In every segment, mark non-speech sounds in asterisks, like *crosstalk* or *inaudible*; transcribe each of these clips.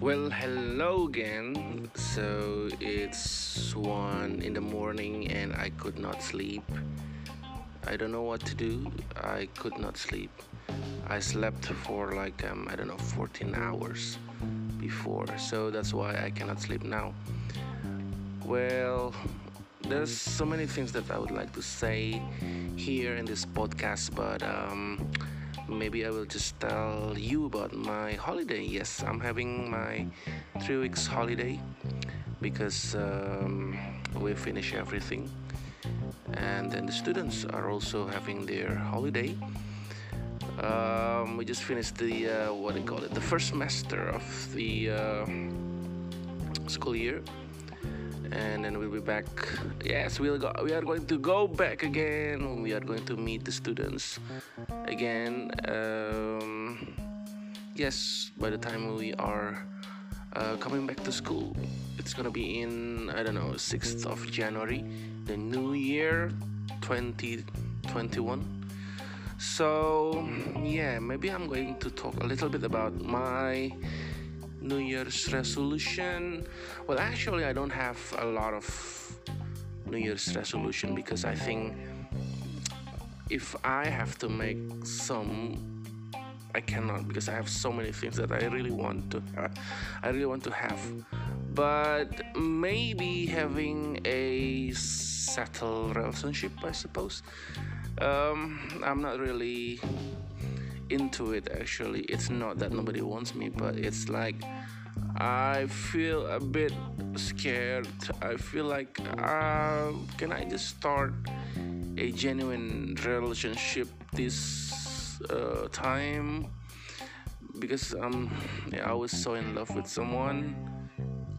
Well, hello again. So it's one in the morning and I could not sleep. I don't know what to do. I could not sleep. I slept for like um, I don't know 14 hours before, so that's why I cannot sleep now. Well, there's so many things that I would like to say here in this podcast, but um, maybe I will just tell you about my holiday. Yes, I'm having my three weeks holiday because um, we finish everything, and then the students are also having their holiday. Um, we just finished the uh, what do you call it? The first semester of the uh, school year and then we'll be back. Yes we'll go we are going to go back again. We are going to meet the students again um, yes by the time we are uh, coming back to school. It's gonna be in i don't know 6th of january the new year 2021 so yeah maybe i'm going to talk a little bit about my New Year's resolution? Well, actually, I don't have a lot of New Year's resolution because I think if I have to make some, I cannot because I have so many things that I really want to. I really want to have, but maybe having a settled relationship, I suppose. Um, I'm not really into it actually. It's not that nobody wants me but it's like i feel a bit scared. I feel like uh, can i just start a genuine relationship this uh, time? Because um yeah, i was so in love with someone.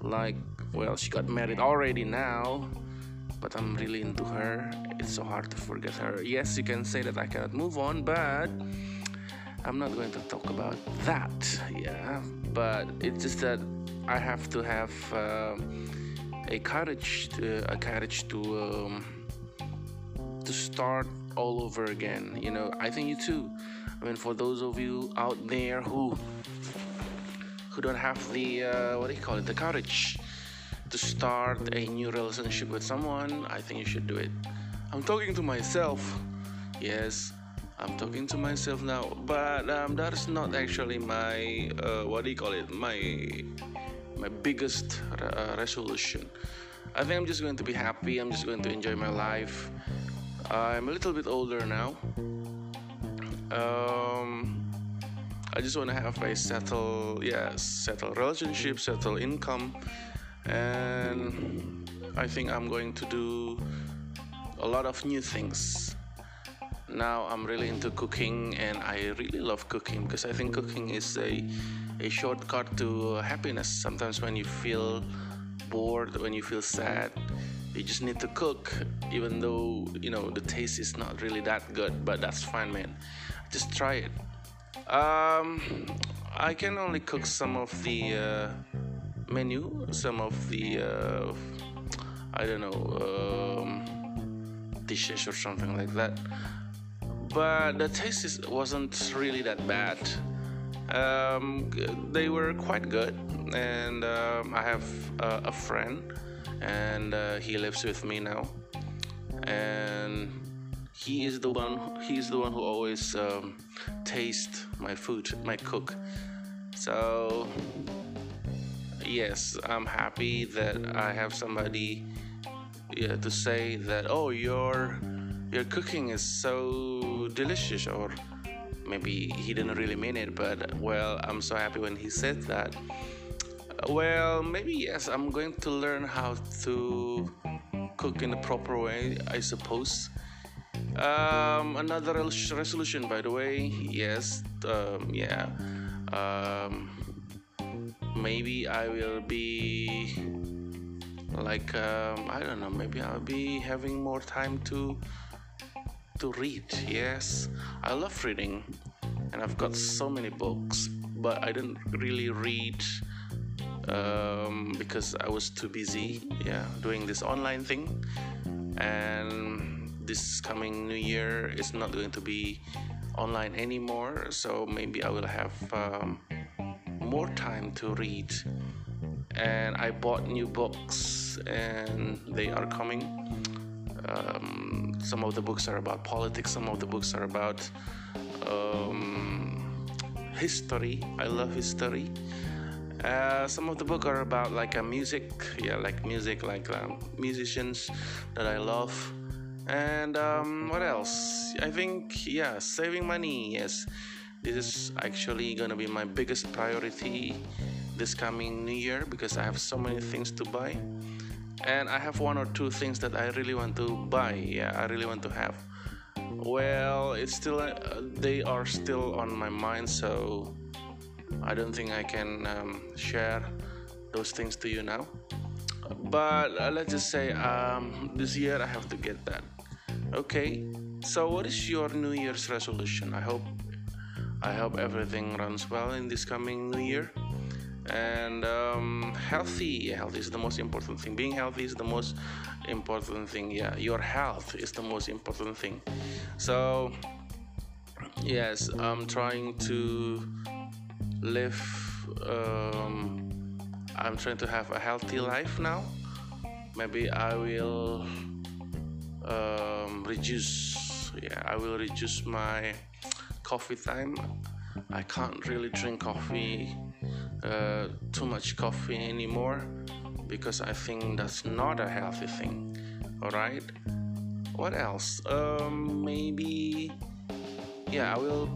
Like well she got married already now but i'm really into her. It's so hard to forget her. Yes you can say that i cannot move on but I'm not going to talk about that, yeah, but it's just that I have to have uh, a courage, to, a courage to um, to start all over again. You know, I think you too. I mean, for those of you out there who who don't have the uh, what do you call it, the courage to start a new relationship with someone, I think you should do it. I'm talking to myself. Yes, I'm talking to myself now, but um, that is not actually my uh, what do you call it? My my biggest uh, resolution. I think I'm just going to be happy. I'm just going to enjoy my life. I'm a little bit older now. Um, I just want to have a settle, yeah, settle relationship, settle income, and I think I'm going to do a lot of new things now I'm really into cooking and I really love cooking because I think cooking is a a shortcut to happiness. Sometimes when you feel bored, when you feel sad, you just need to cook even though you know the taste is not really that good, but that's fine, man. Just try it. Um, I can only cook some of the uh, menu, some of the uh, I don't know um, dishes or something like that but the taste is, wasn't really that bad. Um, they were quite good, and um, I have uh, a friend, and uh, he lives with me now, and he is the one. He's the one who always um, taste my food, my cook. So yes, I'm happy that I have somebody yeah, to say that. Oh, your your cooking is so delicious or maybe he didn't really mean it but well i'm so happy when he said that. Well maybe yes i'm going to learn how to cook in the proper way i suppose. Um, another resolution by the way yes um, yeah. Um, maybe i will be like um, i don't know maybe i'll be having more time to to read. Yes, I love reading, and I've got so many books, but I didn't really read um, because I was too busy. Yeah, doing this online thing, and this coming New Year is not going to be online anymore, so maybe I will have um, more time to read. And I bought new books, and they are coming. Um, some of the books are about politics, some of the books are about um, history. I love history. Uh, some of the book are about like a music, yeah, like music, like um, musicians that I love. And um, what else? I think yeah, saving money. Yes, this is actually gonna be my biggest priority this coming new year because I have so many things to buy, and I have one or two things that I really want to buy. Yeah, I really want to have. Well, it's still uh, they are still on my mind, so I don't think I can um, share those things to you now. But uh, let's just say um, this year I have to get that. Okay. So what is your New Year's resolution? I hope I hope everything runs well in this coming New Year. And um, healthy, health is the most important thing. Being healthy is the most important thing. Yeah, your health is the most important thing. So yes, I'm trying to live um, i'm trying to have a healthy life now maybe i will um, reduce yeah i will reduce my coffee time i can't really drink coffee uh, too much coffee anymore because i think that's not a healthy thing all right what else um, maybe yeah i will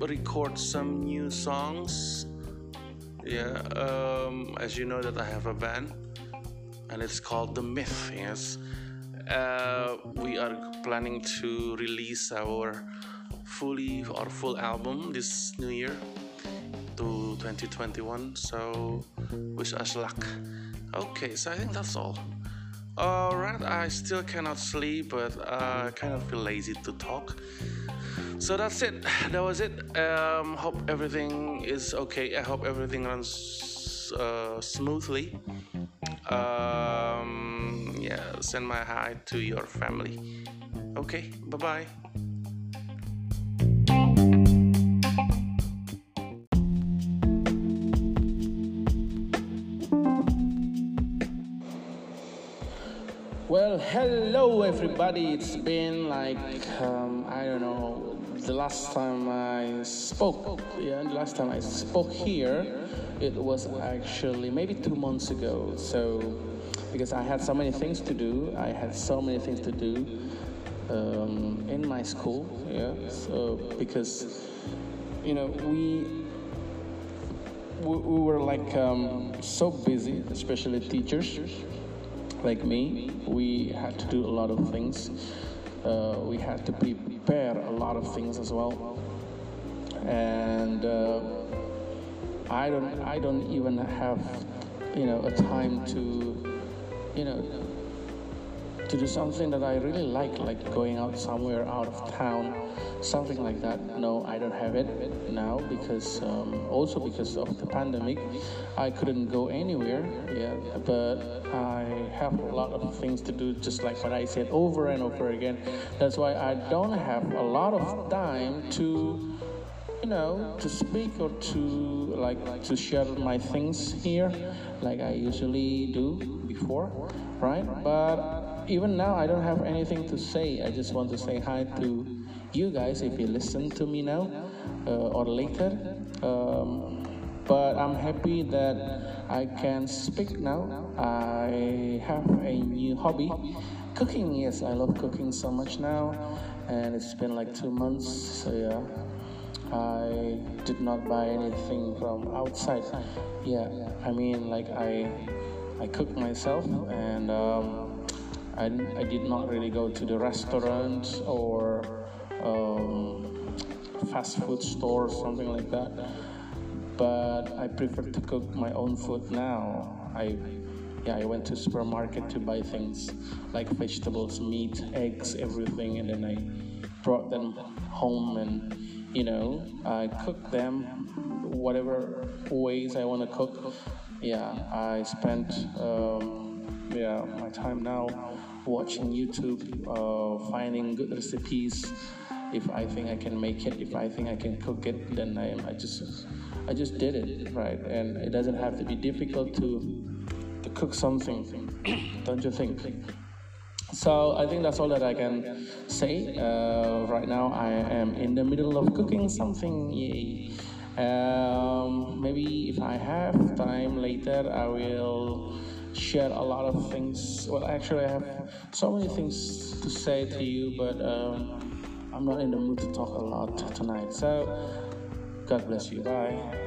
record some new songs. Yeah, um, as you know that I have a band, and it's called The Myth. Yes, uh, we are planning to release our fully or full album this new year to 2021. So wish us luck. Okay, so I think that's all. Alright, I still cannot sleep, but I kind of feel lazy to talk so that's it that was it um, hope everything is okay i hope everything runs uh, smoothly um, yeah send my hi to your family okay bye bye Well, hello everybody. It's been like um, I don't know the last time I spoke, yeah, the last time I spoke here, it was actually maybe two months ago. So, because I had so many things to do, I had so many things to do um, in my school, yeah. So because you know we we, we were like um, so busy, especially teachers like me. We had to do a lot of things. Uh, we had to prepare a lot of things as well, and uh, I don't I don't even have you know a time to you know to do something that I really like, like going out somewhere out of town, something like that. No, I don't have it now because um, also because of the pandemic, I couldn't go anywhere. Yeah, but I have a lot of things to do, just like what I said over and over again. That's why I don't have a lot of time to you know to speak or to like to share my things here like i usually do before right but even now, I don't have anything to say. I just want to say hi to you guys if you listen to me now uh, or later. Um, but I'm happy that I can speak now. I have a new hobby cooking. Yes, I love cooking so much now, and it's been like two months. So, yeah. I did not buy anything from outside. Yeah, I mean, like I, I cook myself, and um, I, I did not really go to the restaurants or um, fast food stores, something like that. But I prefer to cook my own food now. I yeah, I went to supermarket to buy things like vegetables, meat, eggs, everything, and then I brought them home and you know I cook them whatever ways I want to cook. Yeah, I spent um, yeah my time now watching YouTube, uh, finding good recipes. if I think I can make it, if I think I can cook it, then I, I just I just did it, right? And it doesn't have to be difficult to to cook something, *clears throat* don't you think? So I think that's all that I can say. Uh, right now I am in the middle of cooking something. Yay! Um, maybe if I have time later, I will share a lot of things. Well, actually, I have so many things to say to you, but um, I'm not in the mood to talk a lot tonight. So, God bless you. Bye.